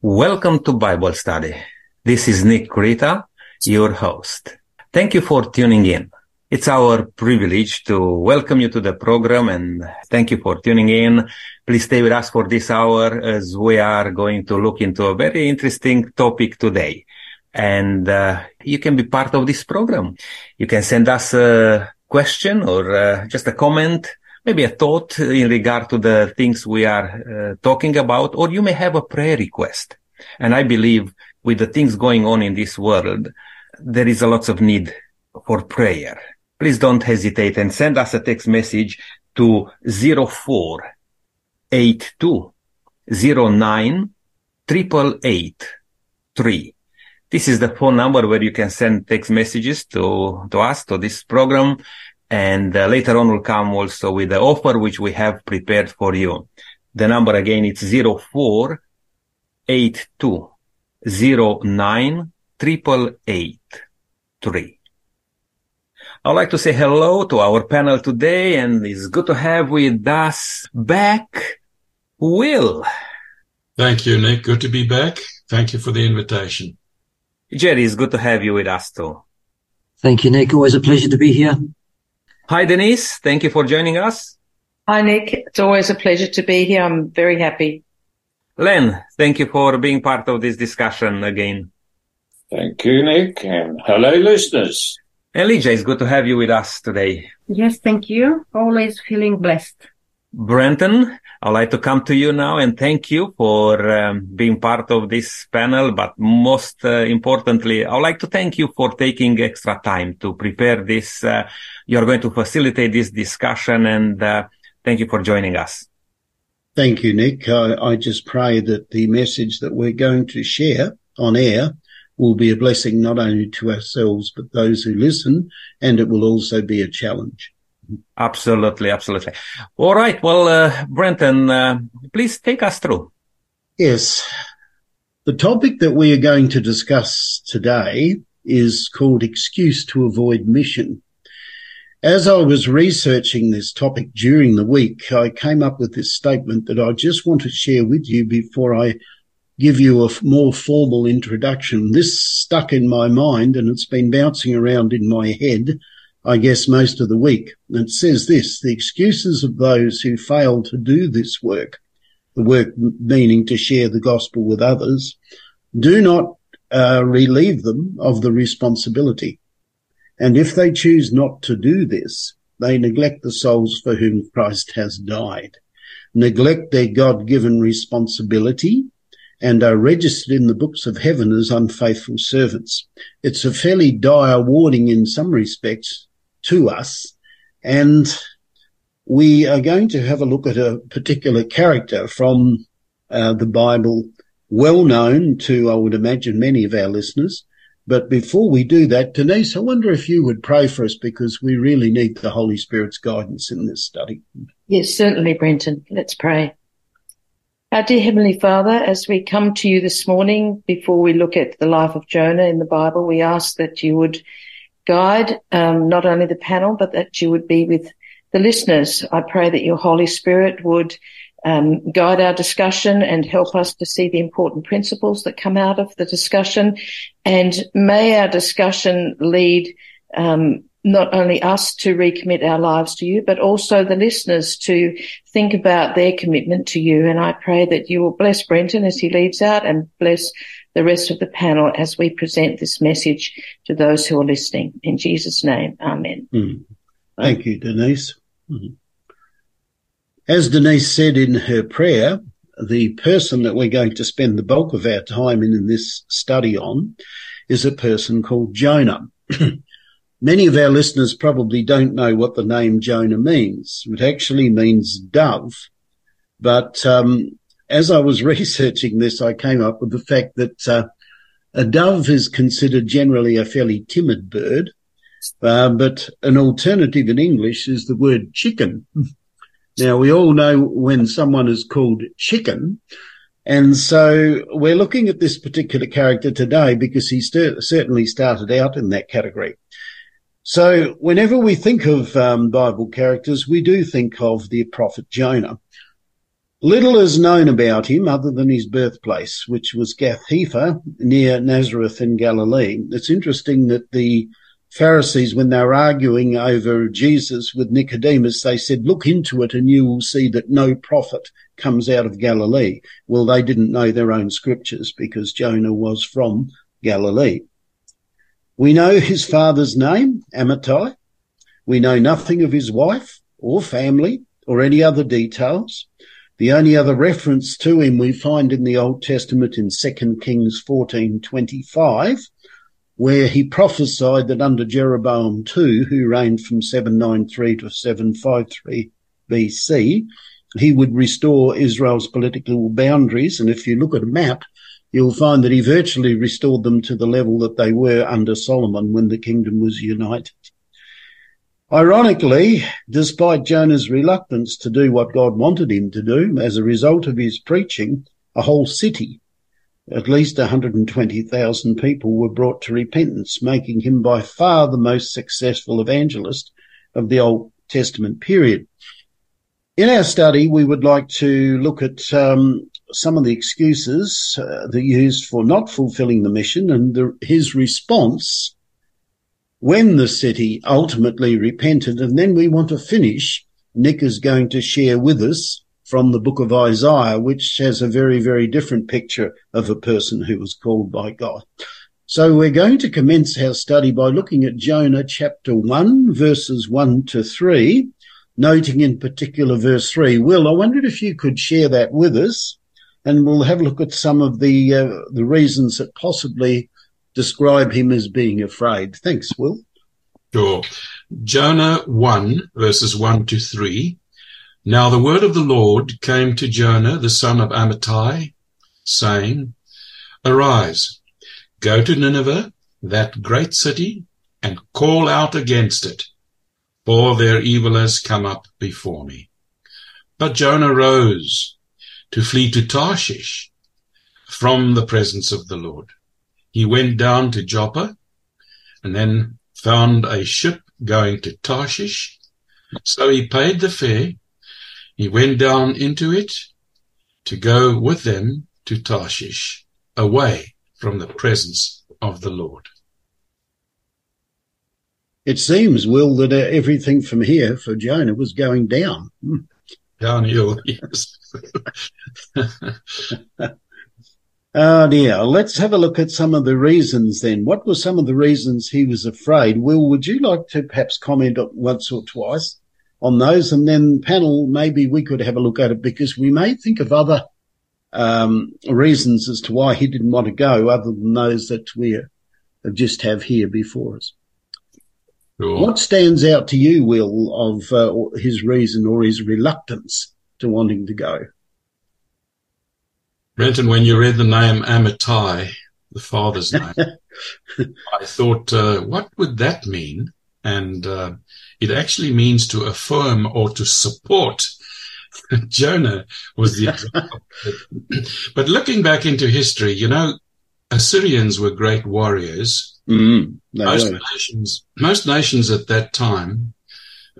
Welcome to Bible Study. This is Nick Creta, your host. Thank you for tuning in. It's our privilege to welcome you to the program and thank you for tuning in. Please stay with us for this hour as we are going to look into a very interesting topic today. And uh, you can be part of this program. You can send us a question or uh, just a comment maybe a thought in regard to the things we are uh, talking about, or you may have a prayer request. And I believe with the things going on in this world, there is a lot of need for prayer. Please don't hesitate and send us a text message to 0482 09 This is the phone number where you can send text messages to, to us, to this program. And uh, later on will come also with the offer which we have prepared for you. The number again, it's 048209 I'd like to say hello to our panel today and it's good to have with us back Will. Thank you, Nick. Good to be back. Thank you for the invitation. Jerry, it's good to have you with us too. Thank you, Nick. Always a pleasure to be here. Hi, Denise. Thank you for joining us. Hi, Nick. It's always a pleasure to be here. I'm very happy. Len, thank you for being part of this discussion again. Thank you, Nick. And hello, listeners. Elijah, it's good to have you with us today. Yes, thank you. Always feeling blessed. Brenton, I'd like to come to you now and thank you for um, being part of this panel. But most uh, importantly, I'd like to thank you for taking extra time to prepare this. Uh, you're going to facilitate this discussion and uh, thank you for joining us. Thank you, Nick. I, I just pray that the message that we're going to share on air will be a blessing not only to ourselves, but those who listen, and it will also be a challenge. Absolutely, absolutely. All right. Well, uh, Brenton, uh, please take us through. Yes. The topic that we are going to discuss today is called excuse to avoid mission. As I was researching this topic during the week, I came up with this statement that I just want to share with you before I give you a more formal introduction. This stuck in my mind and it's been bouncing around in my head I guess, most of the week. It says this, the excuses of those who fail to do this work, the work meaning to share the gospel with others, do not uh, relieve them of the responsibility. And if they choose not to do this, they neglect the souls for whom Christ has died, neglect their God-given responsibility, and are registered in the books of heaven as unfaithful servants. It's a fairly dire warning in some respects to us. And we are going to have a look at a particular character from uh, the Bible, well known to, I would imagine, many of our listeners. But before we do that, Denise, I wonder if you would pray for us because we really need the Holy Spirit's guidance in this study. Yes, certainly, Brenton. Let's pray. Our dear Heavenly Father, as we come to you this morning, before we look at the life of Jonah in the Bible, we ask that you would guide um, not only the panel, but that you would be with the listeners. I pray that your Holy Spirit would um, guide our discussion and help us to see the important principles that come out of the discussion. And may our discussion lead um, not only us to recommit our lives to you, but also the listeners to think about their commitment to you. And I pray that you will bless Brenton as he leads out and bless the rest of the panel as we present this message to those who are listening. In Jesus' name, Amen. Mm. Thank you, Denise. Mm. As Denise said in her prayer, the person that we're going to spend the bulk of our time in, in this study on is a person called Jonah. Many of our listeners probably don't know what the name Jonah means. It actually means dove, but um, as I was researching this, I came up with the fact that uh, a dove is considered generally a fairly timid bird, uh, but an alternative in English is the word chicken. now we all know when someone is called chicken. And so we're looking at this particular character today because he st- certainly started out in that category. So whenever we think of um, Bible characters, we do think of the prophet Jonah. Little is known about him other than his birthplace, which was Gath Hepher near Nazareth in Galilee. It's interesting that the Pharisees, when they were arguing over Jesus with Nicodemus, they said, look into it and you will see that no prophet comes out of Galilee. Well, they didn't know their own scriptures because Jonah was from Galilee. We know his father's name, Amittai. We know nothing of his wife or family or any other details. The only other reference to him we find in the Old Testament in 2 Kings 14:25 where he prophesied that under Jeroboam II, who reigned from 793 to 753 BC, he would restore Israel's political boundaries. And if you look at a map, you'll find that he virtually restored them to the level that they were under Solomon when the kingdom was united. Ironically, despite Jonah's reluctance to do what God wanted him to do, as a result of his preaching, a whole city at least 120,000 people were brought to repentance, making him by far the most successful evangelist of the Old Testament period. In our study, we would like to look at um, some of the excuses uh, that used for not fulfilling the mission and the, his response when the city ultimately repented. And then we want to finish. Nick is going to share with us from the book of Isaiah, which has a very, very different picture of a person who was called by God. So we're going to commence our study by looking at Jonah chapter 1, verses 1 to 3, noting in particular verse 3. Will, I wondered if you could share that with us, and we'll have a look at some of the, uh, the reasons that possibly describe him as being afraid. Thanks, Will. Sure. Jonah 1, verses 1 to 3 now the word of the Lord came to Jonah, the son of Amittai, saying, Arise, go to Nineveh, that great city, and call out against it, for their evil has come up before me. But Jonah rose to flee to Tarshish from the presence of the Lord. He went down to Joppa and then found a ship going to Tarshish. So he paid the fare he went down into it to go with them to Tarshish, away from the presence of the Lord. It seems, Will, that uh, everything from here for Jonah was going down. Hmm. Downhill, yes. oh dear. Let's have a look at some of the reasons then. What were some of the reasons he was afraid? Will, would you like to perhaps comment once or twice? on those. And then panel, maybe we could have a look at it because we may think of other um, reasons as to why he didn't want to go other than those that we just have here before us. Sure. What stands out to you, Will, of uh, his reason or his reluctance to wanting to go? Brenton, when you read the name Amittai, the father's name, I thought, uh, what would that mean? And uh, it actually means to affirm or to support. Jonah was the example. but looking back into history, you know, Assyrians were great warriors. Mm, most nations, most nations at that time,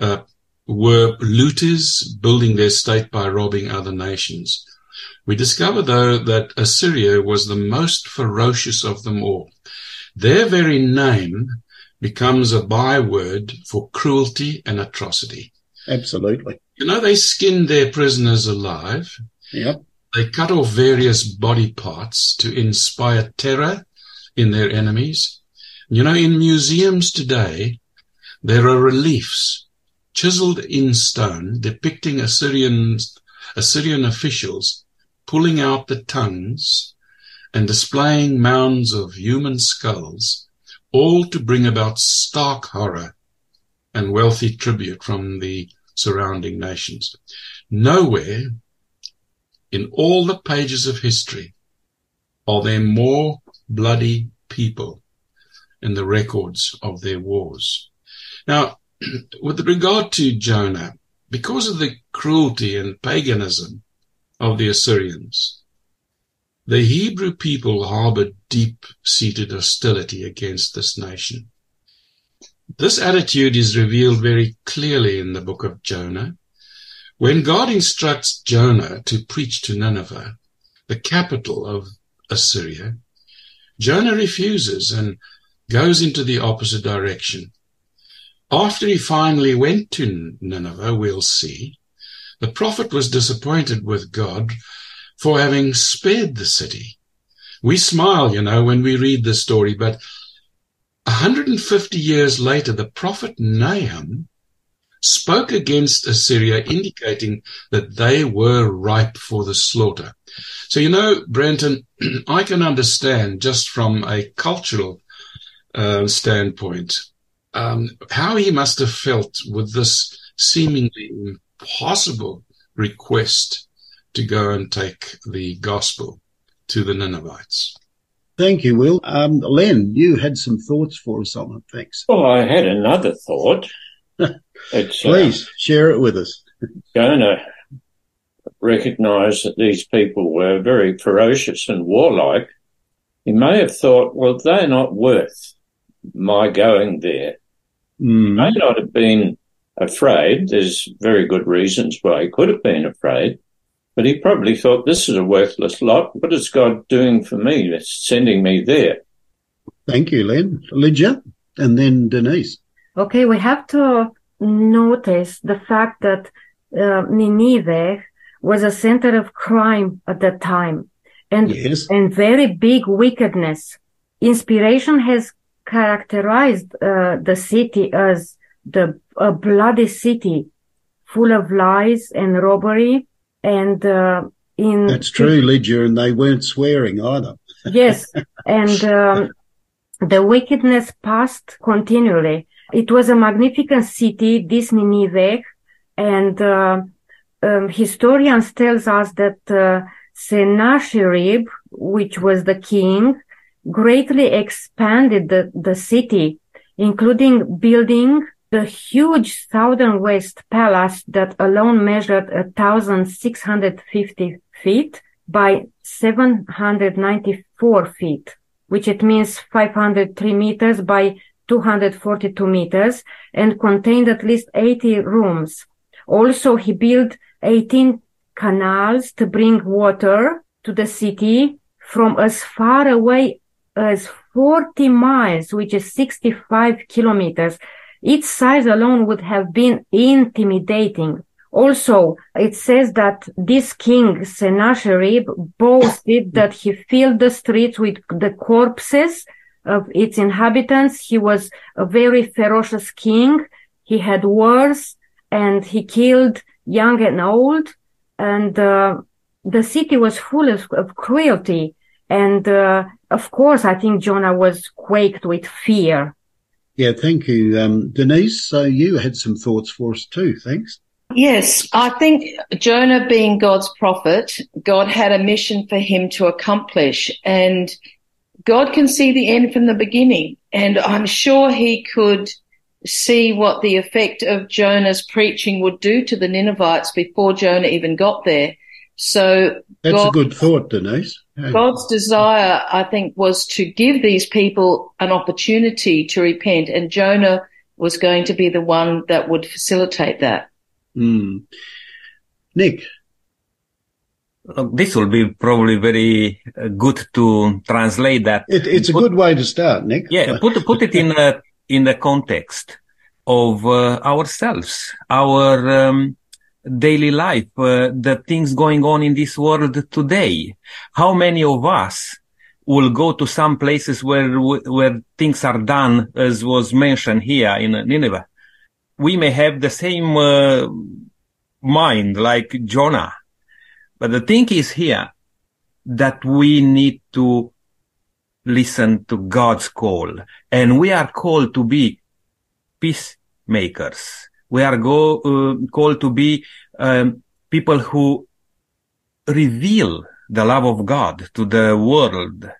uh, were looters building their state by robbing other nations. We discover though that Assyria was the most ferocious of them all. Their very name becomes a byword for cruelty and atrocity. Absolutely. You know, they skinned their prisoners alive. Yep. They cut off various body parts to inspire terror in their enemies. You know, in museums today, there are reliefs chiseled in stone depicting Assyrian, Assyrian officials pulling out the tongues and displaying mounds of human skulls all to bring about stark horror and wealthy tribute from the surrounding nations. Nowhere in all the pages of history are there more bloody people in the records of their wars. Now, with regard to Jonah, because of the cruelty and paganism of the Assyrians, the Hebrew people harbored deep-seated hostility against this nation. This attitude is revealed very clearly in the book of Jonah, When God instructs Jonah to preach to Nineveh, the capital of Assyria, Jonah refuses and goes into the opposite direction. After he finally went to Nineveh, we'll see, the prophet was disappointed with God for having spared the city. We smile, you know, when we read this story, but 150 years later, the prophet Nahum spoke against Assyria, indicating that they were ripe for the slaughter. So, you know, Brenton, I can understand just from a cultural uh, standpoint um, how he must have felt with this seemingly impossible request to go and take the gospel to the Ninevites. Thank you, Will. Um, Len, you had some thoughts for us on it. Thanks. Well, I had another thought. It's, Please uh, share it with us. Jonah recognized that these people were very ferocious and warlike. He may have thought, well, they're not worth my going there. Mm. May not have been afraid. There's very good reasons why he could have been afraid. But he probably thought, this is a worthless lot. What is God doing for me? It's sending me there. Thank you, Len. Lydia, and then Denise. Okay, we have to notice the fact that uh, Nineveh was a center of crime at that time and, yes. and very big wickedness. Inspiration has characterized uh, the city as the a bloody city full of lies and robbery and uh, in that's true lydia and they weren't swearing either. Yes and um, the wickedness passed continually. It was a magnificent city this nineveh and uh, um, historians tells us that uh, sennacherib which was the king greatly expanded the, the city including building the huge southern west palace that alone measured 1,650 feet by 794 feet, which it means 503 meters by 242 meters and contained at least 80 rooms. Also, he built 18 canals to bring water to the city from as far away as 40 miles, which is 65 kilometers its size alone would have been intimidating. Also, it says that this king, Sennacherib, boasted that he filled the streets with the corpses of its inhabitants. He was a very ferocious king. He had wars and he killed young and old. And uh, the city was full of, of cruelty. And uh, of course, I think Jonah was quaked with fear yeah, thank you. Um, Denise, so you had some thoughts for us too. Thanks. Yes, I think Jonah being God's prophet, God had a mission for him to accomplish and God can see the end from the beginning. And I'm sure he could see what the effect of Jonah's preaching would do to the Ninevites before Jonah even got there. So that's God, a good thought, Denise. God's desire, I think, was to give these people an opportunity to repent, and Jonah was going to be the one that would facilitate that. Mm. Nick. This will be probably very uh, good to translate that. It, it's put, a good way to start, Nick. Yeah, put put it in a, in the context of uh, ourselves, our um, daily life, uh, the things going on in this world today. How many of us will go to some places where, where things are done as was mentioned here in Nineveh? We may have the same uh, mind like Jonah, but the thing is here that we need to listen to God's call and we are called to be peacemakers we are go, uh, called to be um, people who reveal the love of God to the world.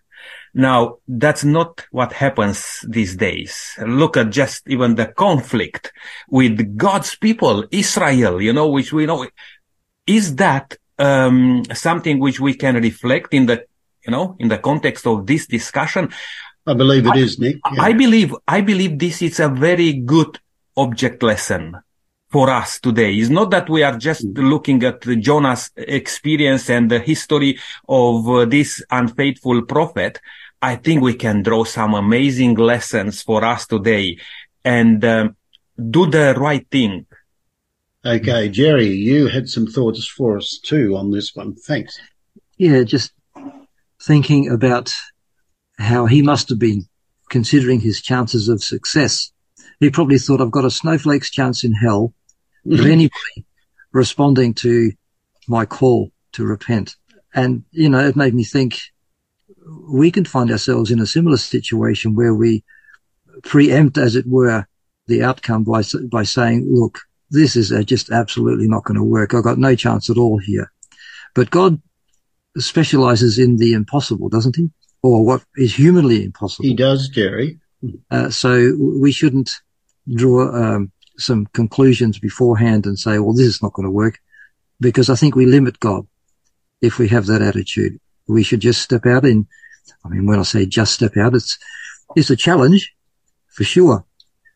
Now, that's not what happens these days. Look at just even the conflict with God's people, Israel, you know, which we know. Is that um, something which we can reflect in the, you know, in the context of this discussion? I believe it I, is, Nick. Yeah. I believe, I believe this is a very good object lesson for us today. It's not that we are just looking at Jonah's experience and the history of uh, this unfaithful prophet. I think we can draw some amazing lessons for us today and um, do the right thing. Okay, Jerry, you had some thoughts for us too on this one. Thanks. Yeah, just thinking about how he must have been considering his chances of success. He probably thought, I've got a snowflake's chance in hell of anybody responding to my call to repent. And, you know, it made me think we can find ourselves in a similar situation where we preempt, as it were, the outcome by, by saying, look, this is just absolutely not going to work. I've got no chance at all here. But God specializes in the impossible, doesn't he? Or what is humanly impossible. He does, Jerry. Uh, so we shouldn't draw um, some conclusions beforehand and say, well, this is not going to work because I think we limit God if we have that attitude. We should just step out in, I mean, when I say just step out, it's, it's a challenge for sure.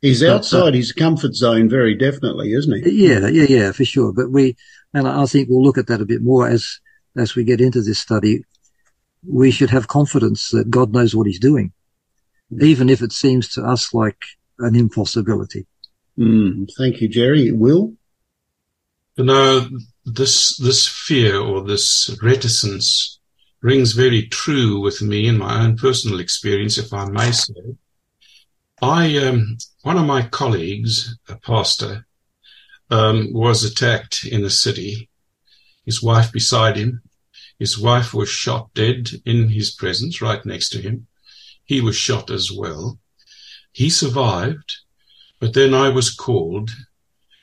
He's outside his comfort zone very definitely, isn't he? Yeah, yeah, yeah, for sure. But we, and I think we'll look at that a bit more as, as we get into this study. We should have confidence that God knows what he's doing, even if it seems to us like an impossibility. Mm, thank you, Jerry. Will? You know, this, this fear or this reticence rings very true with me in my own personal experience, if I may say. I, um, one of my colleagues, a pastor, um, was attacked in the city. His wife beside him. His wife was shot dead in his presence, right next to him. He was shot as well. He survived, but then I was called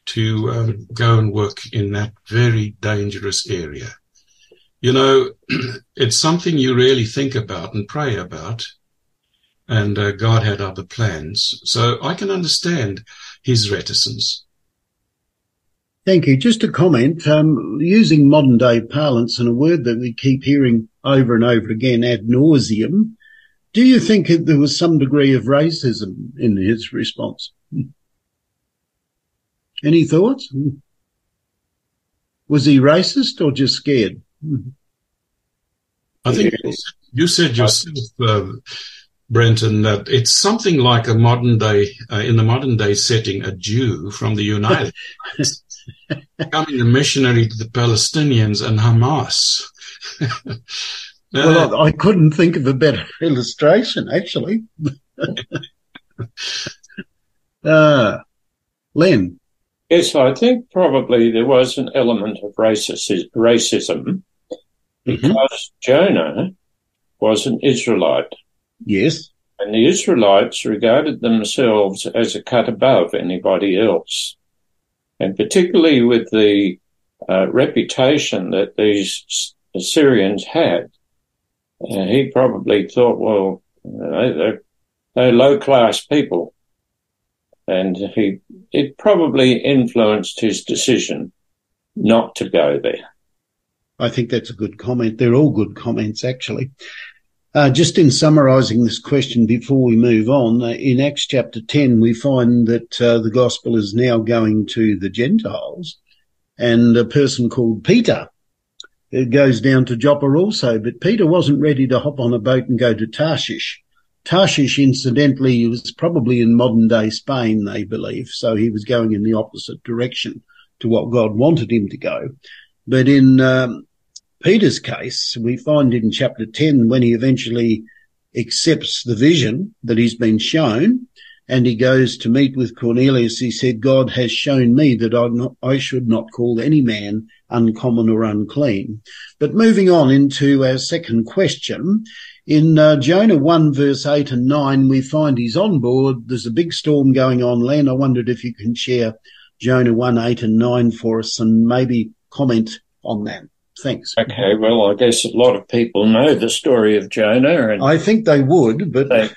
to um, go and work in that very dangerous area. You know, it's something you really think about and pray about and uh, God had other plans. So I can understand his reticence. Thank you. Just a comment, um, using modern day parlance and a word that we keep hearing over and over again ad nauseum. Do you think there was some degree of racism in his response? Any thoughts? Was he racist or just scared? I think you said yourself, uh, Brenton, that it's something like a modern day, uh, in the modern day setting, a Jew from the United States becoming a missionary to the Palestinians and Hamas. well, I, I, couldn't think of a better illustration, actually. uh, Len. Yes, I think probably there was an element of racism mm-hmm. because mm-hmm. Jonah was an Israelite. Yes. And the Israelites regarded themselves as a cut above anybody else. And particularly with the uh, reputation that these Assyrians had, uh, he probably thought, well, know, they're, they're low class people. And he, it probably influenced his decision not to go there. I think that's a good comment. They're all good comments, actually. Uh, just in summarising this question before we move on, uh, in Acts chapter 10, we find that uh, the gospel is now going to the Gentiles, and a person called Peter it goes down to Joppa also. But Peter wasn't ready to hop on a boat and go to Tarshish. Tarshish, incidentally, was probably in modern day Spain, they believe, so he was going in the opposite direction to what God wanted him to go. But in um, Peter's case, we find in chapter 10 when he eventually accepts the vision that he's been shown and he goes to meet with Cornelius, he said, God has shown me that I, not, I should not call any man uncommon or unclean. But moving on into our second question, in uh, Jonah 1 verse 8 and 9, we find he's on board. There's a big storm going on. Len, I wondered if you can share Jonah 1, 8 and 9 for us and maybe comment on that. Thanks. Okay, well, I guess a lot of people know the story of Jonah, and I think they would, but they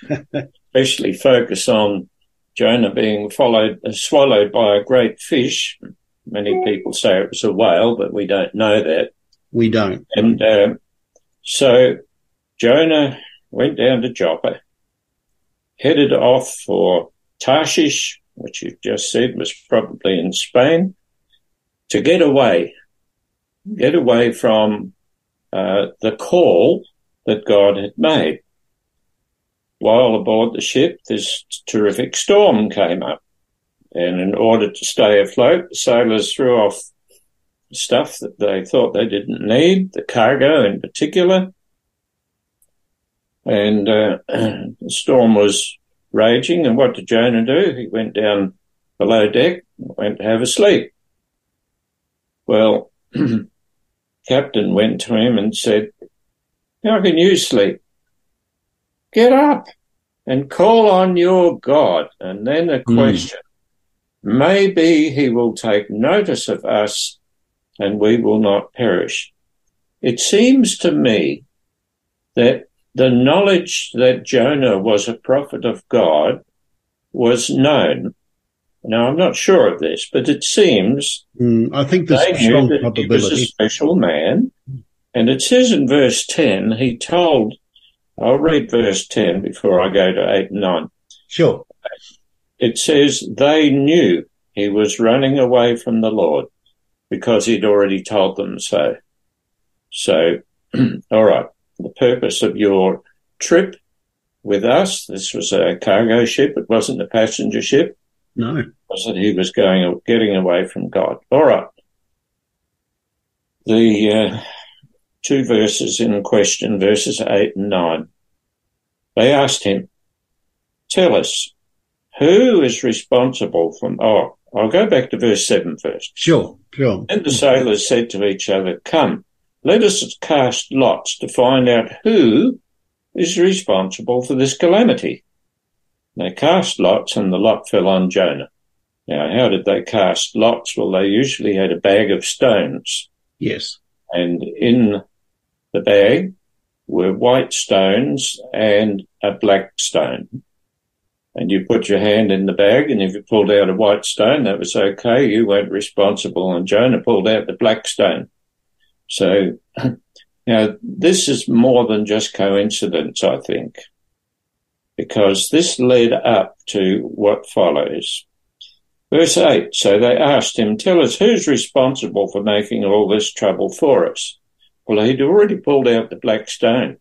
especially focus on Jonah being followed, swallowed by a great fish. Many people say it was a whale, but we don't know that. We don't. And uh, so Jonah went down to Joppa, headed off for Tarshish, which you just said was probably in Spain, to get away, get away from uh, the call that God had made. While aboard the ship, this terrific storm came up. And in order to stay afloat, sailors threw off stuff that they thought they didn't need, the cargo in particular. And uh, the storm was raging. And what did Jonah do? He went down below deck, went to have a sleep. Well, captain went to him and said, how can you sleep? Get up and call on your God. And then a Hmm. question. Maybe he will take notice of us and we will not perish. It seems to me that the knowledge that Jonah was a prophet of God was known. Now, I'm not sure of this, but it seems Mm, I think there's a strong that he was a special man. And it says in verse 10, he told, I'll read verse 10 before I go to 8 and 9. Sure. It says they knew he was running away from the Lord because he'd already told them so. So, all right, the purpose of your trip with us, this was a cargo ship, it wasn't a passenger ship, No. was that he was going, getting away from God. All right. The uh, two verses in question, verses 8 and 9, they asked him, Tell us, who is responsible for? Oh, I'll go back to verse 7 first. Sure. Sure. And the sailors said to each other, Come, let us cast lots to find out who is responsible for this calamity. They cast lots, and the lot fell on Jonah. Now, how did they cast lots? Well, they usually had a bag of stones, Yes. and in the bag were white stones and a black stone. And you put your hand in the bag, and if you pulled out a white stone, that was okay. You weren't responsible. And Jonah pulled out the black stone. So, now this is more than just coincidence, I think, because this led up to what follows. Verse 8 So they asked him, Tell us who's responsible for making all this trouble for us. Well, he'd already pulled out the black stone.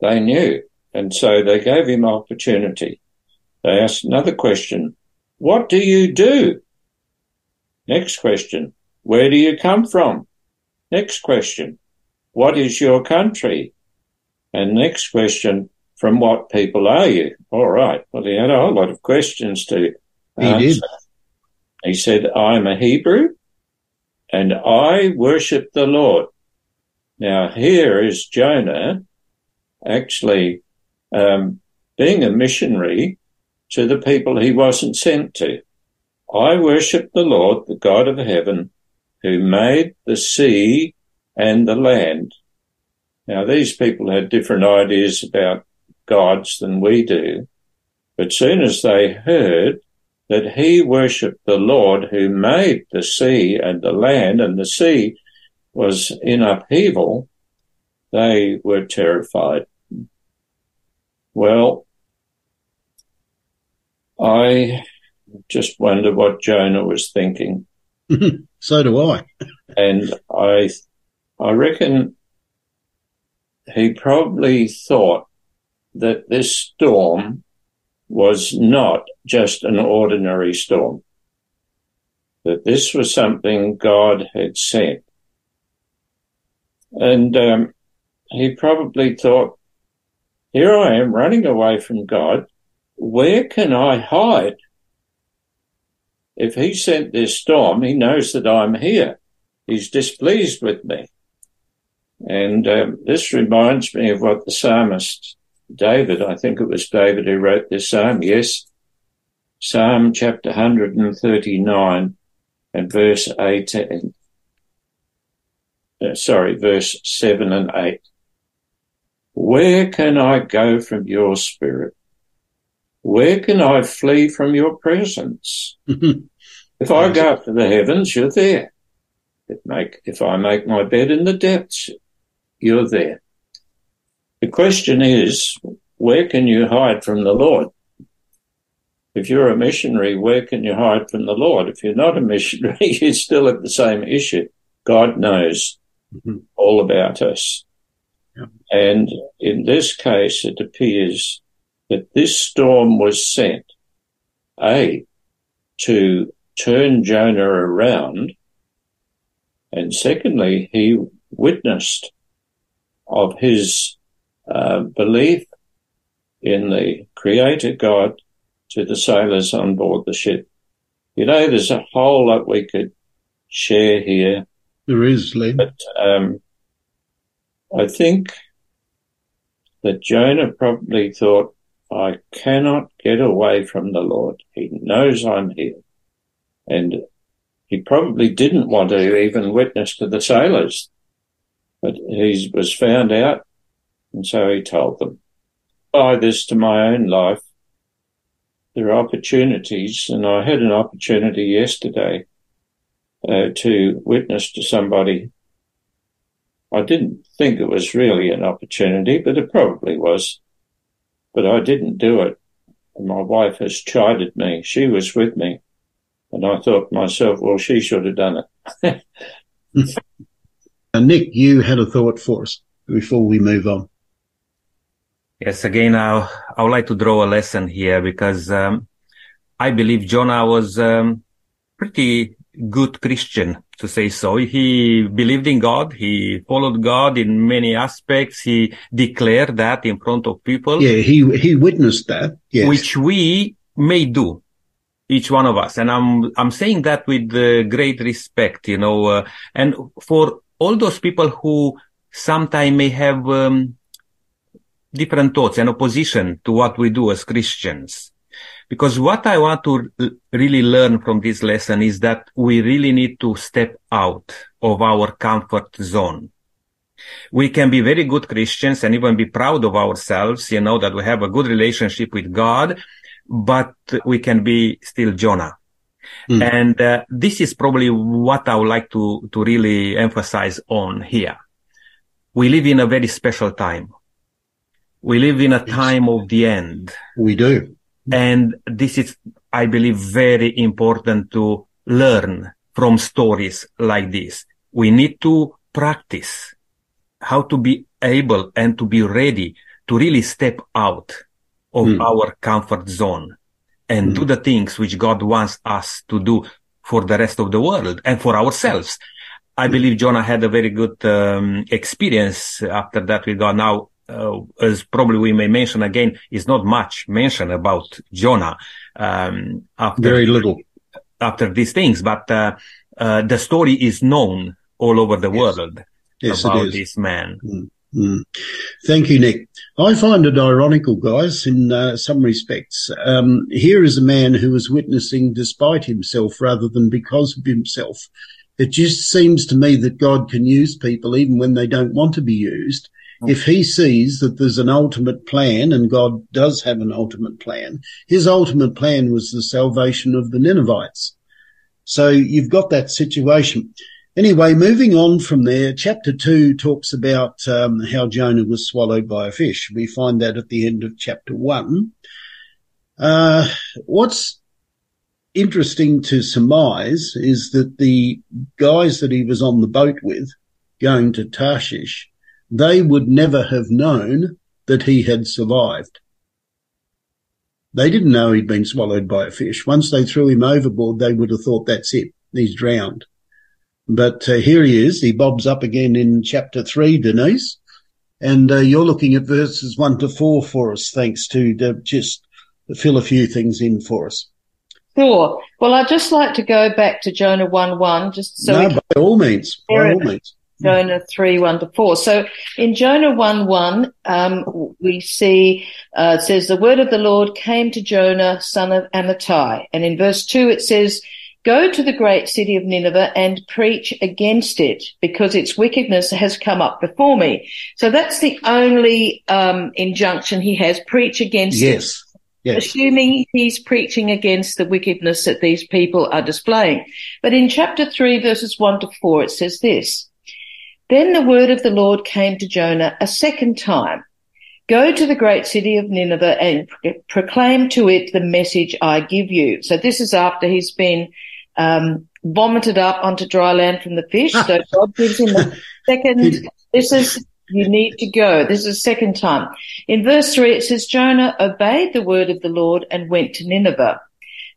They knew, and so they gave him opportunity. They asked another question What do you do? Next question Where do you come from? Next question What is your country? And next question From what people are you? All right. Well, he had a whole lot of questions to He answer. did. He said, I'm a Hebrew and I worship the Lord. Now, here is Jonah actually um, being a missionary to the people he wasn't sent to. I worship the Lord, the God of heaven, who made the sea and the land. Now, these people had different ideas about gods than we do, but soon as they heard that he worshipped the Lord who made the sea and the land, and the sea was in upheaval, they were terrified. Well, I just wonder what Jonah was thinking. So do I. And I, I reckon he probably thought that this storm was not just an ordinary storm. That this was something God had sent. And um, he probably thought, here I am running away from God. Where can I hide? If he sent this storm, he knows that I'm here. He's displeased with me. And um, this reminds me of what the psalmist David, I think it was David who wrote this psalm, yes, Psalm chapter 139 and verse 18. Uh, sorry, verse 7 and 8. Where can I go from your spirit? Where can I flee from your presence? If I go up to the heavens, you're there. If, make, if I make my bed in the depths, you're there. The question is, where can you hide from the Lord? if you're a missionary, where can you hide from the Lord? If you're not a missionary, you're still at the same issue. God knows Mhm. all about us. Yeah. And in this case, it appears that this storm was sent, A, to turn Jonah around, and secondly, he witnessed of his uh, belief in the Creator God to the sailors on board the ship. You know, there's a whole lot we could share here, There is, Len. but um, I think that Jonah probably thought, I cannot get away from the Lord. He knows I'm here. And he probably didn't want to even witness to the sailors, but he was found out, and so he told them. Apply this to my own life. There are opportunities, and I had an opportunity yesterday uh, to witness to somebody. I didn't think it was really an opportunity, but it probably was. But I didn't do it. And my wife has chided me. She was with me. And I thought to myself, well, she should have done it. Uh, Nick, you had a thought for us before we move on. Yes, again, I, I would like to draw a lesson here because um, I believe Jonah was um, pretty good Christian, to say so. He believed in God. He followed God in many aspects. He declared that in front of people, Yeah, he he witnessed that. Yes. which we may do, each one of us. And I'm I'm saying that with uh, great respect, you know. Uh, and for all those people who sometime may have um, different thoughts and opposition to what we do as Christians. Because what I want to really learn from this lesson is that we really need to step out of our comfort zone. We can be very good Christians and even be proud of ourselves, you know, that we have a good relationship with God, but we can be still Jonah. Mm. And uh, this is probably what I would like to, to really emphasize on here. We live in a very special time. We live in a time of the end. we do. And this is, I believe, very important to learn from stories like this. We need to practice how to be able and to be ready to really step out of Mm. our comfort zone and Mm. do the things which God wants us to do for the rest of the world and for ourselves. I believe Jonah had a very good um, experience after that with God. Now, uh, as probably we may mention again, is not much mentioned about Jonah um, after Very little. after these things, but uh, uh, the story is known all over the Yes. world Yes, about is. this man. Mm. Thank you, Nick. I find it ironical, guys, in uh, some respects. Um, here is a man who was witnessing despite himself rather than because of himself. It just seems to me that God can use people even when they don't want to be used. If he sees that there's an ultimate plan and God does have an ultimate plan, his ultimate plan was the salvation of the Ninevites. So you've got that situation. Anyway, moving on from there, chapter two talks about um, how Jonah was swallowed by a fish. We find that at the end of chapter one. Uh, what's interesting to surmise is that the guys that he was on the boat with going to Tarshish, they would never have known that he had survived. They didn't know he'd been swallowed by a fish. Once they threw him overboard, they would have thought that's it. He's drowned. But uh, here he is. He bobs up again in chapter three, Denise. And uh, you're looking at verses one to four for us. Thanks to uh, just fill a few things in for us. Sure. Well, I'd just like to go back to Jonah 1 1, just so no, by all means, by all means. Jonah 3, 1 to 4. So in Jonah 1, 1, um, we see, uh, it says, the word of the Lord came to Jonah, son of Amittai. And in verse 2, it says, Go to the great city of Nineveh and preach against it because its wickedness has come up before me. So that's the only, um, injunction he has, preach against it Yes, yes. assuming he's preaching against the wickedness that these people are displaying. But in chapter 3, verses 1 to 4, it says this Then the word of the Lord came to Jonah a second time Go to the great city of Nineveh and proclaim to it the message I give you. So this is after he's been um, vomited up onto dry land from the fish. So God gives him a second. This is you need to go. This is the second time. In verse three, it says Jonah obeyed the word of the Lord and went to Nineveh.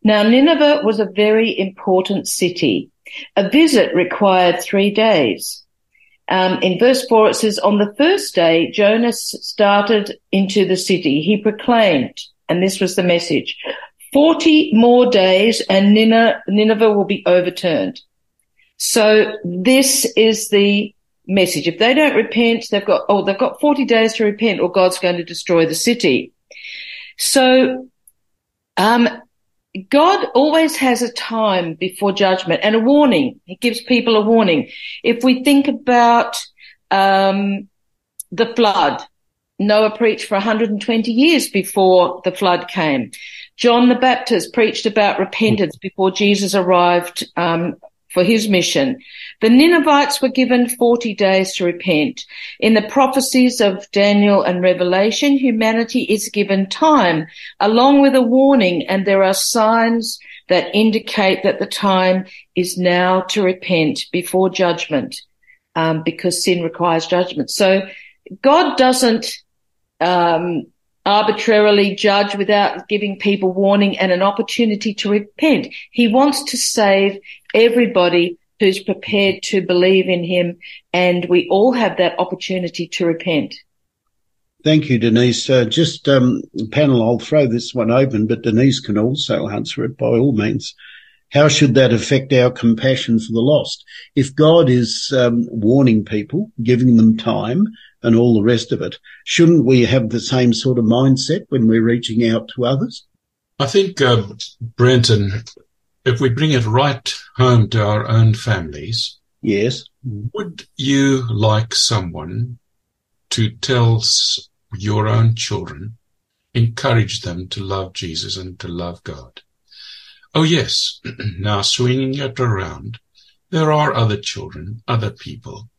Now Nineveh was a very important city. A visit required three days. Um, in verse four, it says, on the first day, Jonah started into the city. He proclaimed, and this was the message, 40 more days and Nineveh will be overturned. So this is the message. If they don't repent, they've got, oh, they've got 40 days to repent or God's going to destroy the city. So, um, God always has a time before judgment and a warning. He gives people a warning. If we think about, um, the flood, Noah preached for 120 years before the flood came. John the Baptist preached about repentance before Jesus arrived um, for his mission. The Ninevites were given 40 days to repent. In the prophecies of Daniel and Revelation, humanity is given time along with a warning and there are signs that indicate that the time is now to repent before judgment um, because sin requires judgment. So God doesn't um, arbitrarily judge without giving people warning and an opportunity to repent. He wants to save everybody who's prepared to believe in him and we all have that opportunity to repent. Thank you, Denise. Uh, just um, panel, I'll throw this one open, but Denise can also answer it by all means. How should that affect our compassion for the lost? If God is um, warning people, giving them time, and all the rest of it. Shouldn't we have the same sort of mindset when we're reaching out to others? I think, uh, Brenton, if we bring it right home to our own families, yes, would you like someone to tell your own children, encourage them to love Jesus and to love God? Oh yes. now swinging it around, there are other children, other people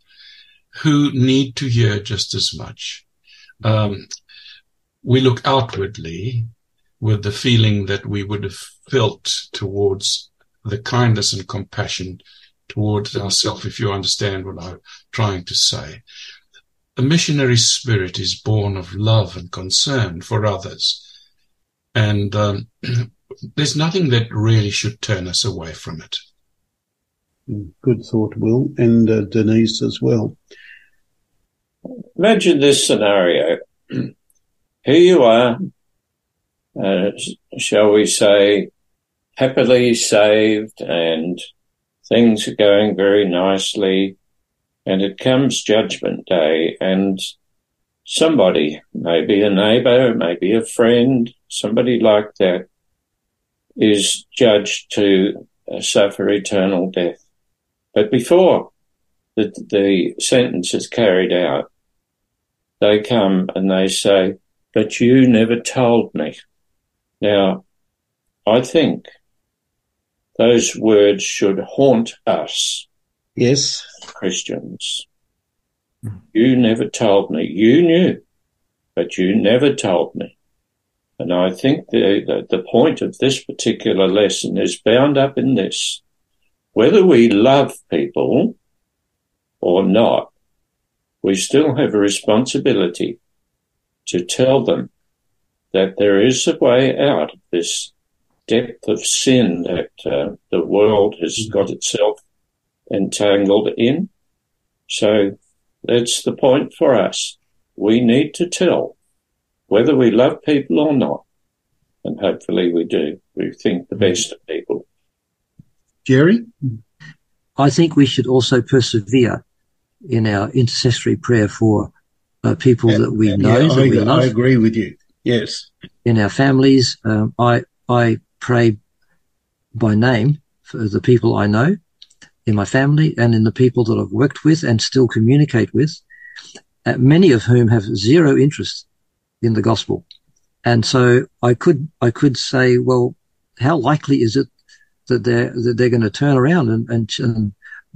who need to hear just as much. Um, we look outwardly with the feeling that we would have felt towards the kindness and compassion towards ourselves, if you understand what I'm trying to say. The missionary spirit is born of love and concern for others. And um, there's nothing that really should turn us away from it. Good thought, Will, and uh, Denise as well. Imagine this scenario. Here you are, uh, shall we say, happily saved and things are going very nicely. And it comes judgment day and somebody, maybe a neighbor, maybe a friend, somebody like that is judged to uh, suffer eternal death. But before the, the sentence is carried out, they come and they say, but you never told me. Now, I think those words should haunt us. Yes. Christians. You never told me. You knew, but you never told me. And I think the, the, the point of this particular lesson is bound up in this. Whether we love people or not, we still have a responsibility to tell them that there is a way out of this depth of sin that uh, the world has mm-hmm. got itself entangled in. So that's the point for us. We need to tell whether we love people or not. And hopefully we do. We think the best of people. Jerry? I think we should also persevere in our intercessory prayer for uh, people that we know. Yeah, that I, we love. I agree with you. Yes. In our families, um, I I pray by name for the people I know in my family and in the people that I've worked with and still communicate with, uh, many of whom have zero interest in the gospel. And so I could I could say, well, how likely is it that they're that they're going to turn around and, and, and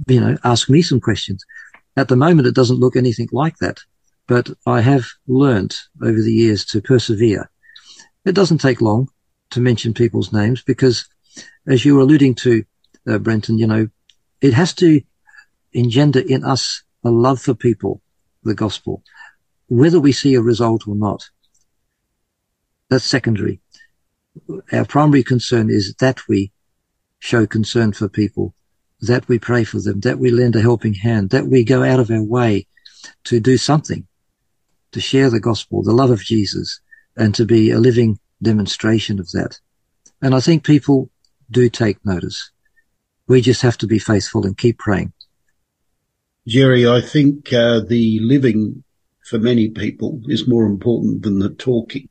you know ask me some questions? At the moment, it doesn't look anything like that. but I have learnt over the years to persevere. It doesn't take long to mention people's names because, as you were alluding to, uh, Brenton, you know, it has to engender in us a love for people, the gospel, whether we see a result or not. That's secondary. Our primary concern is that we show concern for people, that we pray for them, that we lend a helping hand, that we go out of our way to do something, to share the gospel, the love of Jesus, and to be a living demonstration of that. And I think people do take notice. We just have to be faithful and keep praying. Jerry, I think uh, the living for many people is more important than the talking.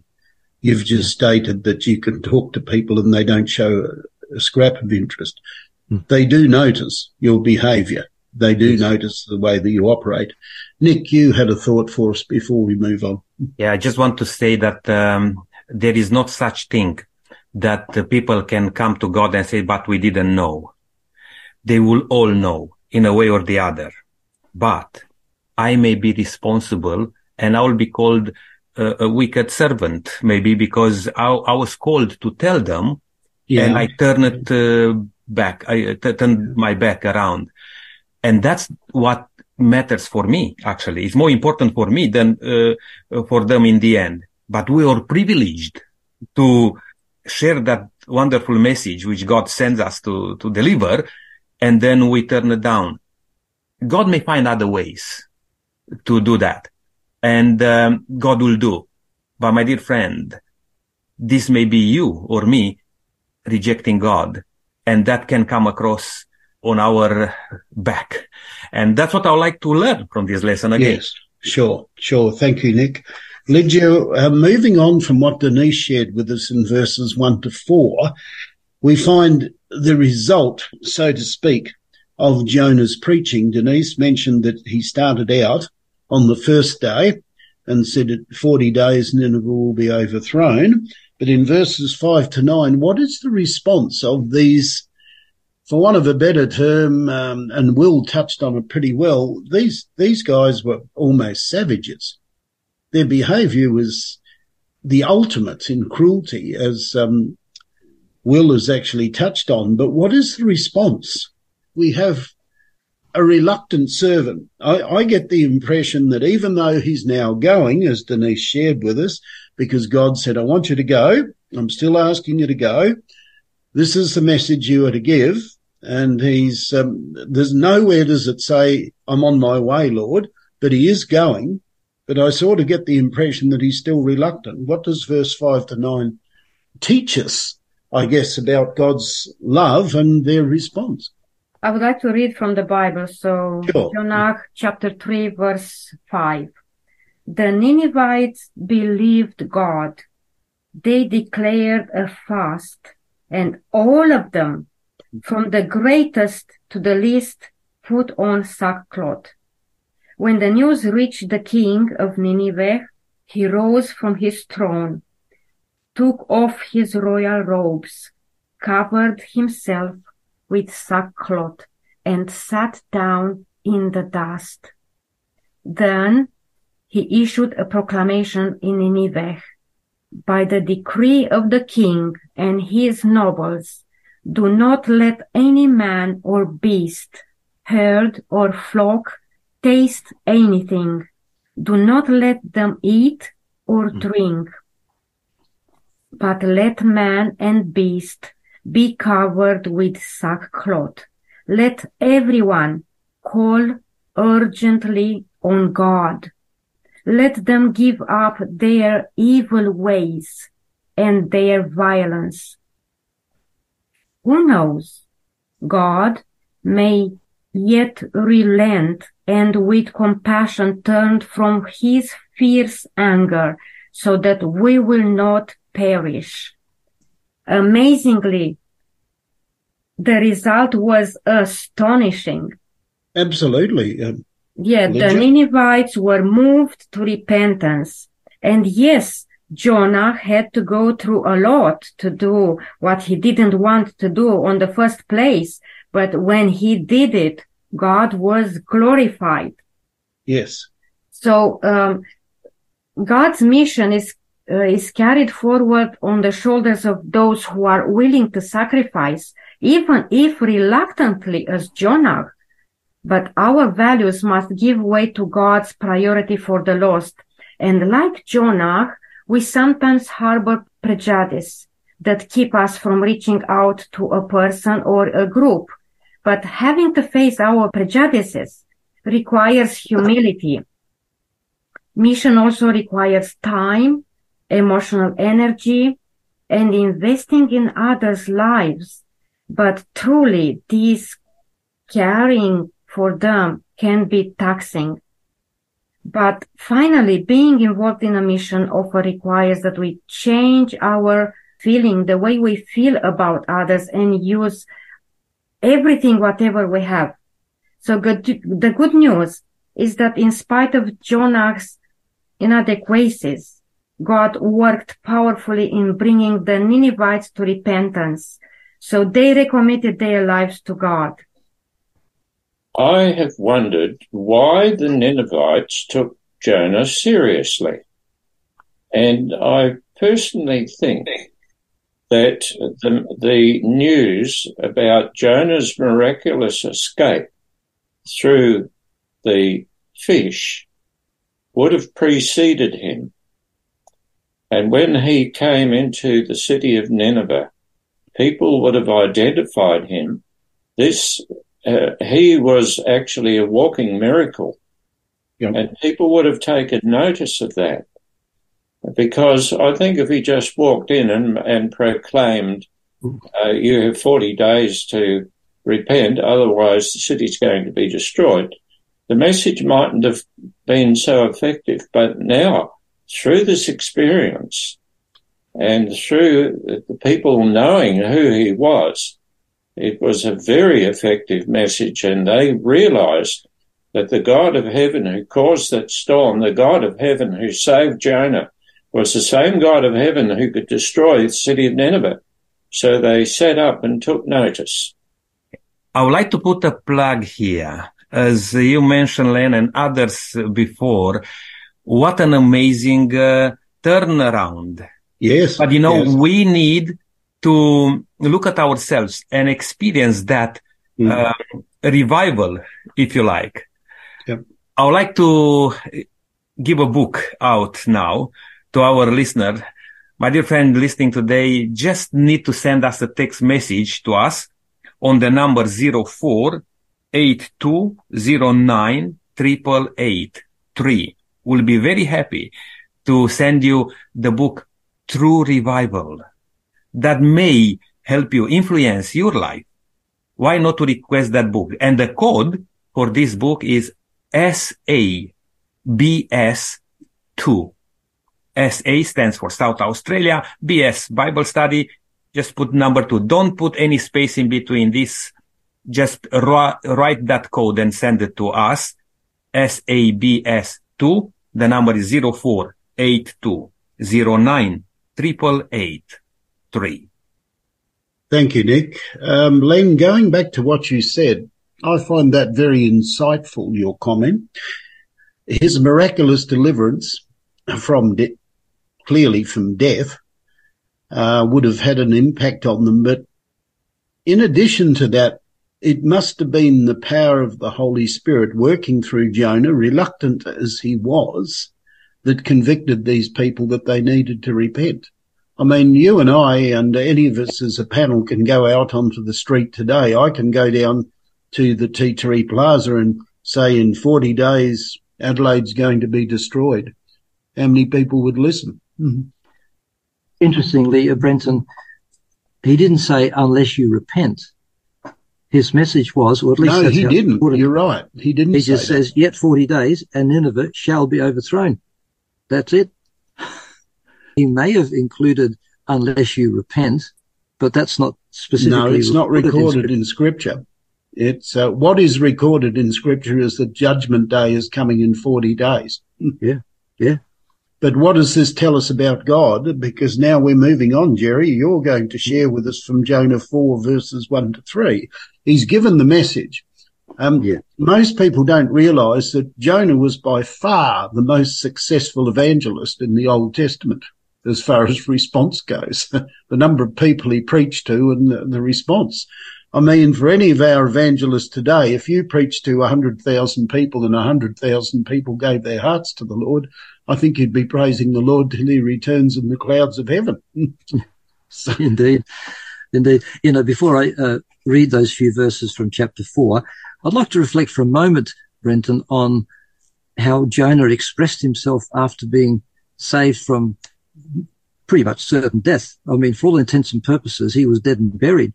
You've just stated that you can talk to people and they don't show a, a scrap of interest. They do notice your behaviour. They do yes. notice the way that you operate. Nick, you had a thought for us before we move on. Yeah, I just want to say that um, there is not such thing that the people can come to God and say, but we didn't know. They will all know in a way or the other but I may be responsible and I will be called a, a wicked servant, maybe because I, I, was called to tell them yeah. and I turn it uh, back. I uh, turn my back around. And that's what matters for me, actually. It's more important for me than uh, for them in the end. But we are privileged to share that wonderful message which God sends us to, to deliver. And then we turn it down. God may find other ways to do that. And um, God will do. But my dear friend, this may be you or me rejecting God. And that can come across on our back. And that's what I would like to learn from this lesson again. Yes, sure, sure. Thank you, Nick. Lydia, uh, moving on from what Denise shared with us in verses one to four, we find the result, so to speak, of Jonah's preaching, Denise mentioned that he started out on the first day and said that 40 days Nineveh will be overthrown. But in verses five to nine, what is the response of these, for want of a better term, um, and Will touched on it pretty well, these, these guys were almost savages. Their behavior was the ultimate in cruelty as, um, Will has actually touched on. But what is the response? we have a reluctant servant. I, I, get the impression that even though he's now going, as Denise shared with us, because God said, I want you to go. I'm still asking you to go. This is the message you are to give. And he's, um, there's nowhere does it say, I'm on my way, Lord, but he is going. But I sort of get the impression that he's still reluctant. What does verse five to nine teach us, I guess, about God's love and their response? I would like to read from the Bible. So sure. Jonah chapter 3 verse 5. The Ninevites believed God. They declared a fast and all of them from the greatest to the least put on sackcloth. When the news reached the king of Nineveh, he rose from his throne, took off his royal robes, covered himself with sackcloth and sat down in the dust. Then he issued a proclamation in Nineveh. By the decree of the king and his nobles, do not let any man or beast, herd or flock taste anything. Do not let them eat or hmm. drink. But let man and beast be covered with sackcloth. Let everyone call urgently on God. Let them give up their evil ways and their violence. Who knows? God may yet relent and with compassion turn from his fierce anger so that we will not perish. Amazingly, the result was astonishing. Absolutely. Um, yeah, the Ninevites were moved to repentance. And yes, Jonah had to go through a lot to do what he didn't want to do on the first place. But when he did it, God was glorified. Yes. So um, God's mission is uh, is carried forward on the shoulders of those who are willing to sacrifice, even if reluctantly, as Jonah. But our values must give way to God's priority for the lost. And like Jonah, we sometimes harbor prejudice that keep us from reaching out to a person or a group. But having to face our prejudices requires humility. Mission also requires time, emotional energy, and investing in others' lives. But truly, these caring for them can be taxing. But finally, being involved in a mission often requires that we change our feeling, the way we feel about others and use everything, whatever we have. So good, the good news is that in spite of Jonah's inadequacies, God worked powerfully in bringing the Ninevites to repentance. So they recommitted their lives to God. I have wondered why the Ninevites took Jonah seriously. And I personally think that the, the news about Jonah's miraculous escape through the fish would have preceded him. And when he came into the city of Nineveh, people would have identified him. This, uh, he was actually a walking miracle. Yep. And people would have taken notice of that. Because I think if he just walked in and, and proclaimed, uh, you have 40 days to repent, otherwise the city's going to be destroyed, the message mightn't have been so effective. But now, through this experience and through the people knowing who he was, it was a very effective message and they realized that the God of heaven who caused that storm, the God of heaven who saved Jonah, was the same God of heaven who could destroy the city of Nineveh. So they sat up and took notice. I would like to put a plug here. As you mentioned, Len, and others before, what an amazing uh, turnaround. Yes. But you know, yes. we need to look at ourselves and experience that Mm. uh, revival, if you like. Yep. I would like to give a book out now to our listener. My dear friend listening today, just need to send us a text message to us on the number 04 8209 We'll be very happy to send you the book True Revival that may help you influence your life. Why not to request that book? And the code for this book is SABS2. SA stands for South Australia, BS Bible study. Just put number two. Don't put any space in between this. Just ri- write that code and send it to us. SABS2. The number is 048209 Thank you, Nick. Um, Len, going back to what you said, I find that very insightful, your comment. His miraculous deliverance from de- clearly from death uh, would have had an impact on them. But in addition to that, it must have been the power of the Holy Spirit working through Jonah, reluctant as he was, that convicted these people that they needed to repent. I mean, you and I and any of us as a panel can go out onto the street today. I can go down to the Tea Tree Plaza and say in 40 days, Adelaide's going to be destroyed. How many people would listen? Mm-hmm. Interestingly, uh, Brenton, he didn't say unless you repent. His message was, or at least no, he didn't. it. You're right. He didn't. He just that. says, yet 40 days and Nineveh shall be overthrown. That's it. He may have included unless you repent, but that's not specifically. No, it's not recorded in Scripture. in Scripture. It's uh, what is recorded in Scripture is that Judgment Day is coming in forty days. Yeah, yeah. But what does this tell us about God? Because now we're moving on, Jerry. You're going to share with us from Jonah 4 verses 1 to 3. He's given the message. Um, Yeah. Most people don't realize that Jonah was by far the most successful evangelist in the Old Testament as far as response goes. the number of people he preached to and the, the response. I mean, for any of our evangelists today, if you preach to 100,000 people and 100,000 people gave their hearts to the Lord, I think you'd be praising the Lord till he returns in the clouds of heaven. so, Indeed. Indeed. You know, before I uh, read those few verses from chapter four, I'd like to reflect for a moment, Brenton, on how Jonah expressed himself after being saved from pretty much certain death. I mean, for all intents and purposes, he was dead and buried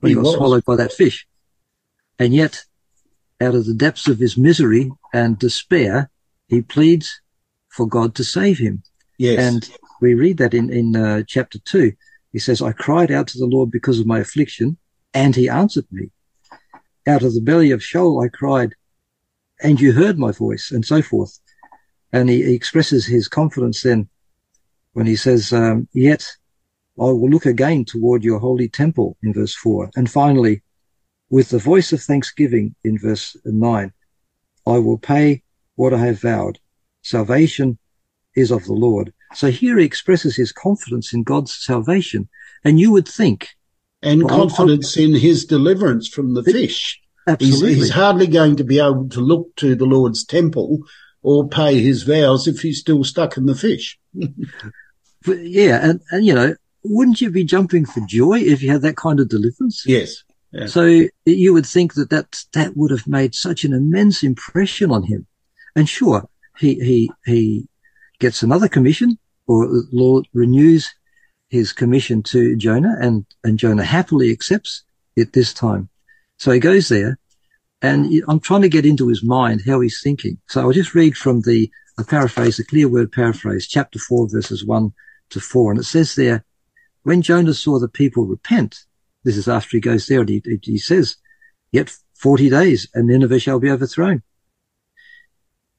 when he, He was. swallowed by that fish. And yet, out of the depths of his misery and despair, he pleads for God to save him. yes. And we read that in, in uh, chapter 2. He says, I cried out to the Lord because of my affliction, and he answered me. Out of the belly of Sheol I cried, and you heard my voice, and so forth. And he, he expresses his confidence then when he says, um, Yet I will look again toward your holy temple in verse 4. And finally, with the voice of thanksgiving in verse 9, I will pay what I have vowed. Salvation is of the Lord. So here he expresses his confidence in God's salvation. And you would think, and Well, confidence in his deliverance from the fish. He's, absolutely, he's hardly going to be able to look to the Lord's temple or pay his vows if he's still stuck in the fish. But yeah, and, and you know, wouldn't you be jumping for joy if you had that kind of deliverance? Yes. Yeah. So you would think that that, that would have made such an immense impression on him. And sure, he, he, he gets another commission or the Lord renews his commission to Jonah and, and Jonah happily accepts it this time. So he goes there and I'm trying to get into his mind how he's thinking. So I'll just read from the, a paraphrase, a clear word paraphrase, chapter four, verses one to four. And it says there, when Jonah saw the people repent, this is after he goes there and he, he says, yet 40 days and Nineveh shall be overthrown.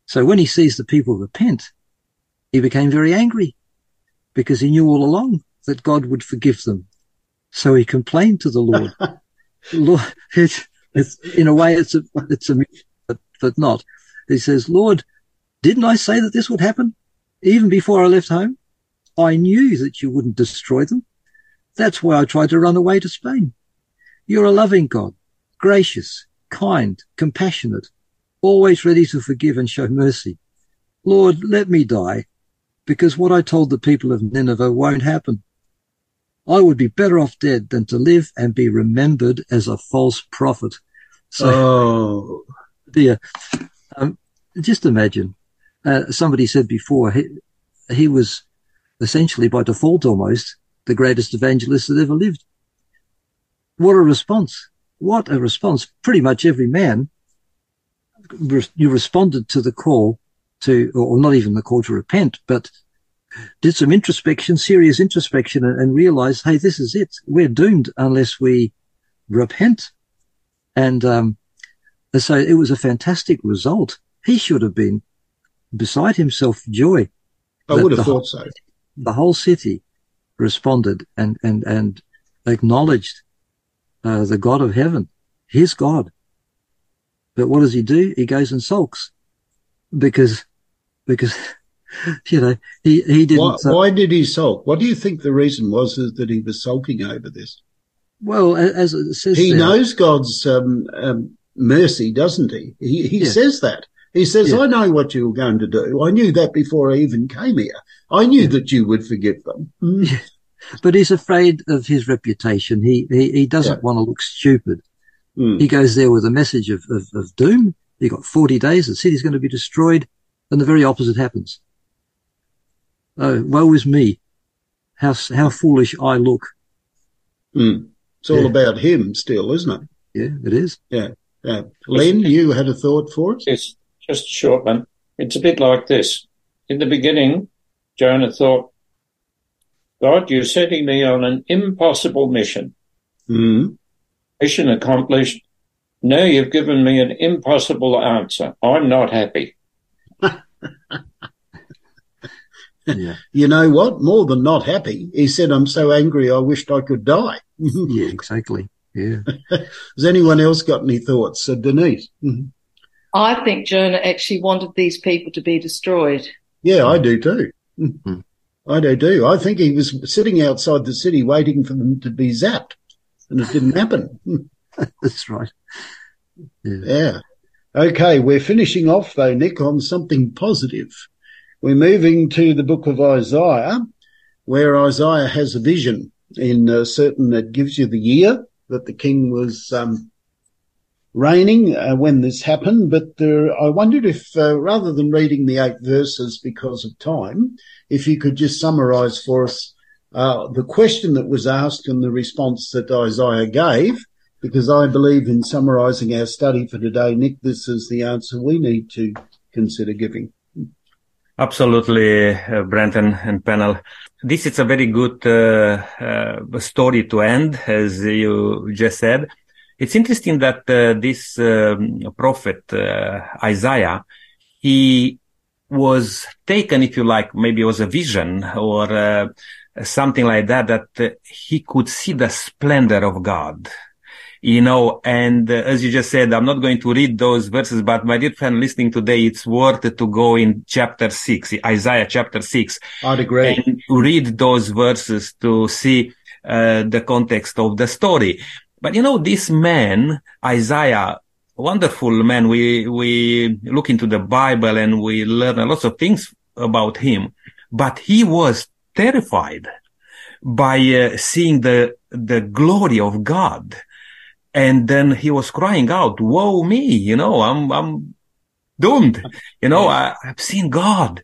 So when he sees the people repent, he became very angry because he knew all along that God would forgive them. So he complained to the Lord. Lord, it's, it's, in a way, it's a, it's a, but, but not. He says, Lord, didn't I say that this would happen even before I left home? I knew that you wouldn't destroy them. That's why I tried to run away to Spain. You're a loving God, gracious, kind, compassionate, always ready to forgive and show mercy. Lord, let me die because what I told the people of Nineveh won't happen. I would be better off dead than to live and be remembered as a false prophet. So, oh, dear, um, just imagine. Uh, somebody said before he, he was essentially by default almost the greatest evangelist that ever lived. What a response. What a response. Pretty much every man, you responded to the call to, or not even the call to repent, but did some introspection, serious introspection and, and realized, hey, this is it. We're doomed unless we repent. And, um, so it was a fantastic result. He should have been beside himself for joy. I would have the whole- thought so. The whole city responded and, and, and acknowledged, uh, the God of heaven, his God. But what does he do? He goes and sulks because, because, you know, he, he didn't, Why, why did he sulk? What do you think the reason was is that he was sulking over this? well, as it says He there- knows God's um, um, mercy, doesn't he? He, he Yeah. says that. He says, Yeah. I know what you were going to do. I knew that before I even came here. I knew that you would forgive them. Mm. but he's afraid of his reputation. He, he, he doesn't Yeah. want to look stupid. Mm. He goes there with a message of, of, of doom. You got 40 days. The city's going to be destroyed. And the very opposite happens. Oh, woe is me. How, how foolish I look. Mm. It's all Yeah. about him still, isn't it? Yeah, it is. Yeah. yeah. Len, you had a thought for us? It's just a short one. It's a bit like this. In the beginning, Jonah thought, God, you're setting me on an impossible mission. Mm. Mission accomplished. Now you've given me an impossible answer. I'm not happy. Yeah. You know what? More than not happy, he said, I'm so angry I wished I could die. yeah, exactly. Yeah. Has anyone else got any thoughts? So Denise. Mhm. I think Jonah actually wanted these people to be destroyed. Yeah, I do too. Mm. I do too. I think he was sitting outside the city waiting for them to be zapped and it didn't happen. That's right. Yeah. Yeah. Okay, we're finishing off though, Nick, on something positive. We're moving to the book of Isaiah, where Isaiah has a vision in uh, certain that gives you the year that the king was um, reigning uh, when this happened. But there, I wondered if, uh, rather than reading the eight verses because of time, if you could just summarise for us uh, the question that was asked and the response that Isaiah gave because I believe in summarising our study for today, Nick, this is the answer we need to consider giving. Absolutely, uh, Brenton and panel. This is a very good uh, uh, story to end, as you just said. It's interesting that uh, this um, prophet uh, Isaiah, he was taken, if you like, maybe it was a vision or uh, something like that, that uh, he could see the splendor of God you know, and uh, as you just said, I'm not going to read those verses, but my dear friend listening today, it's worth to go in chapter six, Isaiah chapter six, I'd agree. and read those verses to see uh, the context of the story. But you know, this man, Isaiah, wonderful man. We, we look into the Bible and we learn a lot of things about him, but he was terrified by uh, seeing the, the glory of God. And then he was crying out, woe me, you know, I'm, I'm doomed. You know, I, I've seen God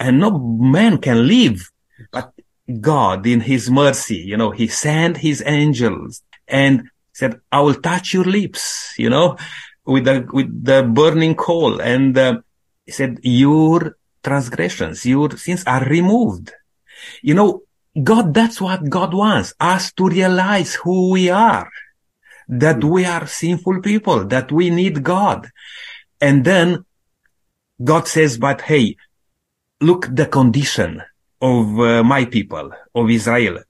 and no man can live, but God in his mercy, you know, he sent his angels and said, I will touch your lips, you know, with the, with the burning coal. And uh, he said, your transgressions, your sins are removed. You know, God, that's what God wants us to realize who we are, that we are sinful people, that we need God. And then God says, but hey, look the condition of uh, my people, of Israel.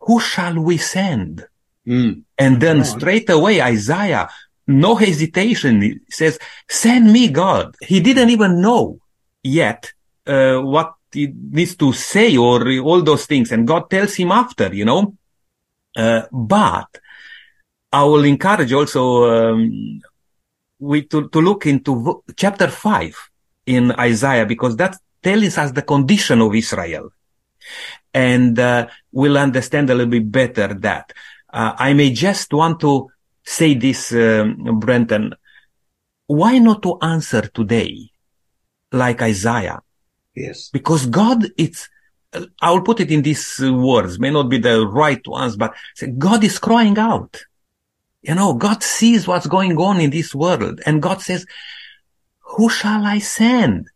Who shall we send? Mm. And then straight away, Isaiah, no hesitation, he says, send me God. He didn't even know yet, uh, what he needs to say or all those things. And God tells him after, you know, uh, but I will encourage also, um, we to, to look into v- chapter five in Isaiah because that tells us the condition of Israel. And, uh, we'll understand a little bit better that. Uh, I may just want to say this, um, Brenton. Why not to answer today like Isaiah? Yes. Because God, it's, I'll put it in these uh, words, may not be the right ones, but God is crying out. You know, God sees what's going on in this world and God says, who shall I send?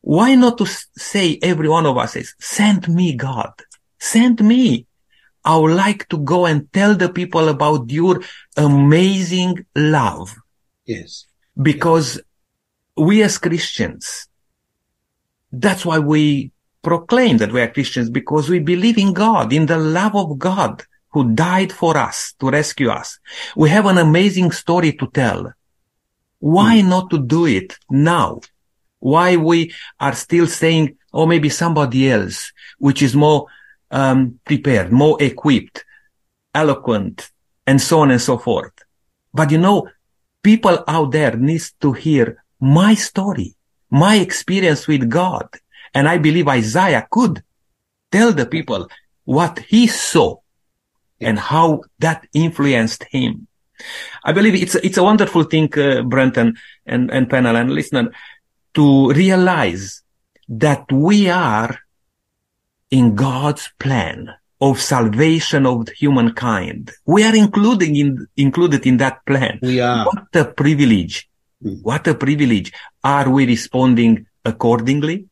Why not to say every one of us says, send me God, send me. I would like to go and tell the people about your amazing love Yes. because we as Christians, that's why we proclaim that we are Christians because we believe in God, in the love of God who died for us to rescue us. We have an amazing story to tell. Why hmm. not to do it now? Why we are still saying, oh, maybe somebody else, which is more um, prepared, more equipped, eloquent, and so on and so forth. But you know, people out there needs to hear my story, my experience with God. And I believe Isaiah could tell the people what he saw and how that influenced him. I believe it's, it's a wonderful thing, uh, Brenton and, and panel and listener to realize that we are in God's plan of salvation of humankind. We are including in, included in that plan. We are. What a privilege. Mm. What a privilege. Are we responding accordingly?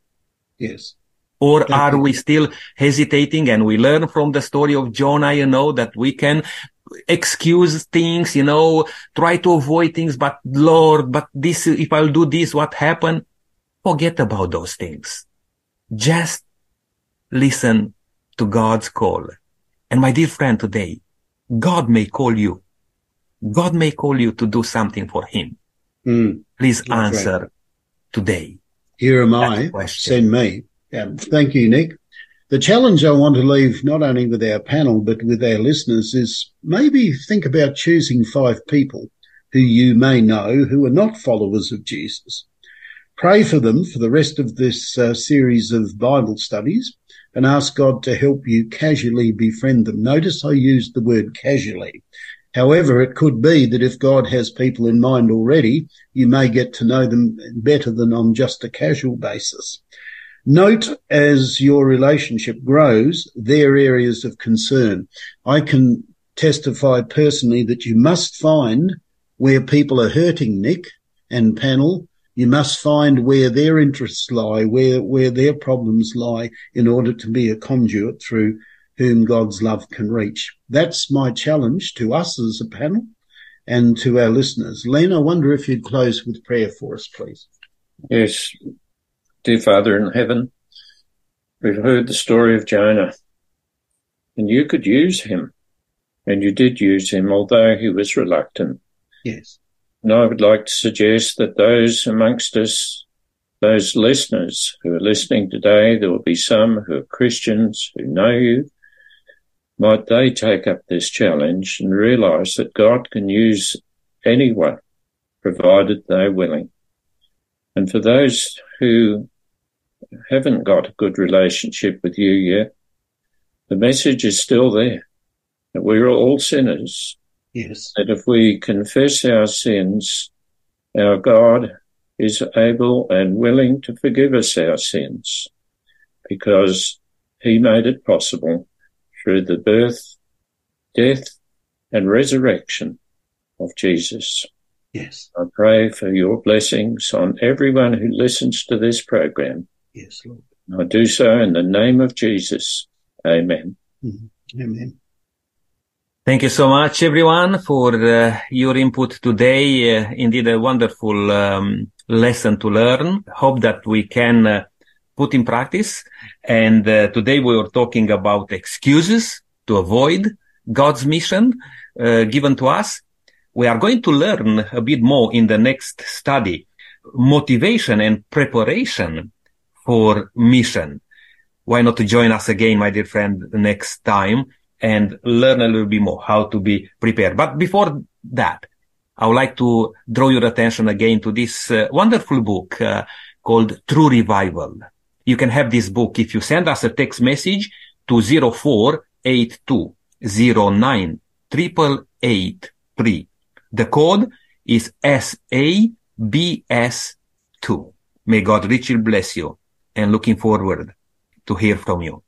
Yes. Or are we still hesitating? And we learn from the story of Jonah, you know, that we can excuse things, you know, try to avoid things, but Lord, but this, if I'll do this, what happened? Forget about those things. Just listen to God's call. And my dear friend today, God may call you. God may call you to do something for him. Mm. Please right. answer today. Here am I. Send me. Yeah. Thank you, Nick. The challenge I want to leave not only with our panel, but with our listeners is maybe think about choosing five people who you may know who are not followers of Jesus. Pray for them for the rest of this uh, series of Bible studies and ask God to help you casually befriend them. Notice I used the word casually. However, it could be that if God has people in mind already, you may get to know them better than on just a casual basis. Note as your relationship grows, their areas of concern. I can testify personally that you must find where people are hurting Nick and panel. You must find where their interests lie, where, where their problems lie in order to be a conduit through whom God's love can reach. That's my challenge to us as a panel and to our listeners. Len, I wonder if you'd close with prayer for us, please. Yes, dear Father in heaven, we've heard the story of Jonah, and you could use him, and you did use him, although he was reluctant. Yes. And I would like to suggest that those amongst us, those listeners who are listening today, there will be some who are Christians who know you. Might they take up this challenge and realize that God can use anyone, provided they're willing. And for those who haven't got a good relationship with you yet, the message is still there that we're all sinners Yes. that if we confess our sins, our God is able and willing to forgive us our sins because he made it possible through the birth, death and resurrection of Jesus. Yes. I pray for your blessings on everyone who listens to this program. Yes, Lord. I do so in the name of Jesus. Amen. Mm-hmm. Amen. Thank you so much, everyone, for uh, your input today. Uh, indeed, a wonderful um, lesson to learn. Hope that we can uh, put in practice. And uh, today we were talking about excuses to avoid God's mission uh, given to us. We are going to learn a bit more in the next study, motivation and preparation for mission. Why not join us again, my dear friend, next time? And learn a little bit more how to be prepared. But before that, I would like to draw your attention again to this uh, wonderful book uh, called True Revival. You can have this book if you send us a text message to 0482 The code is SABS2. May God richly bless you and looking forward to hear from you.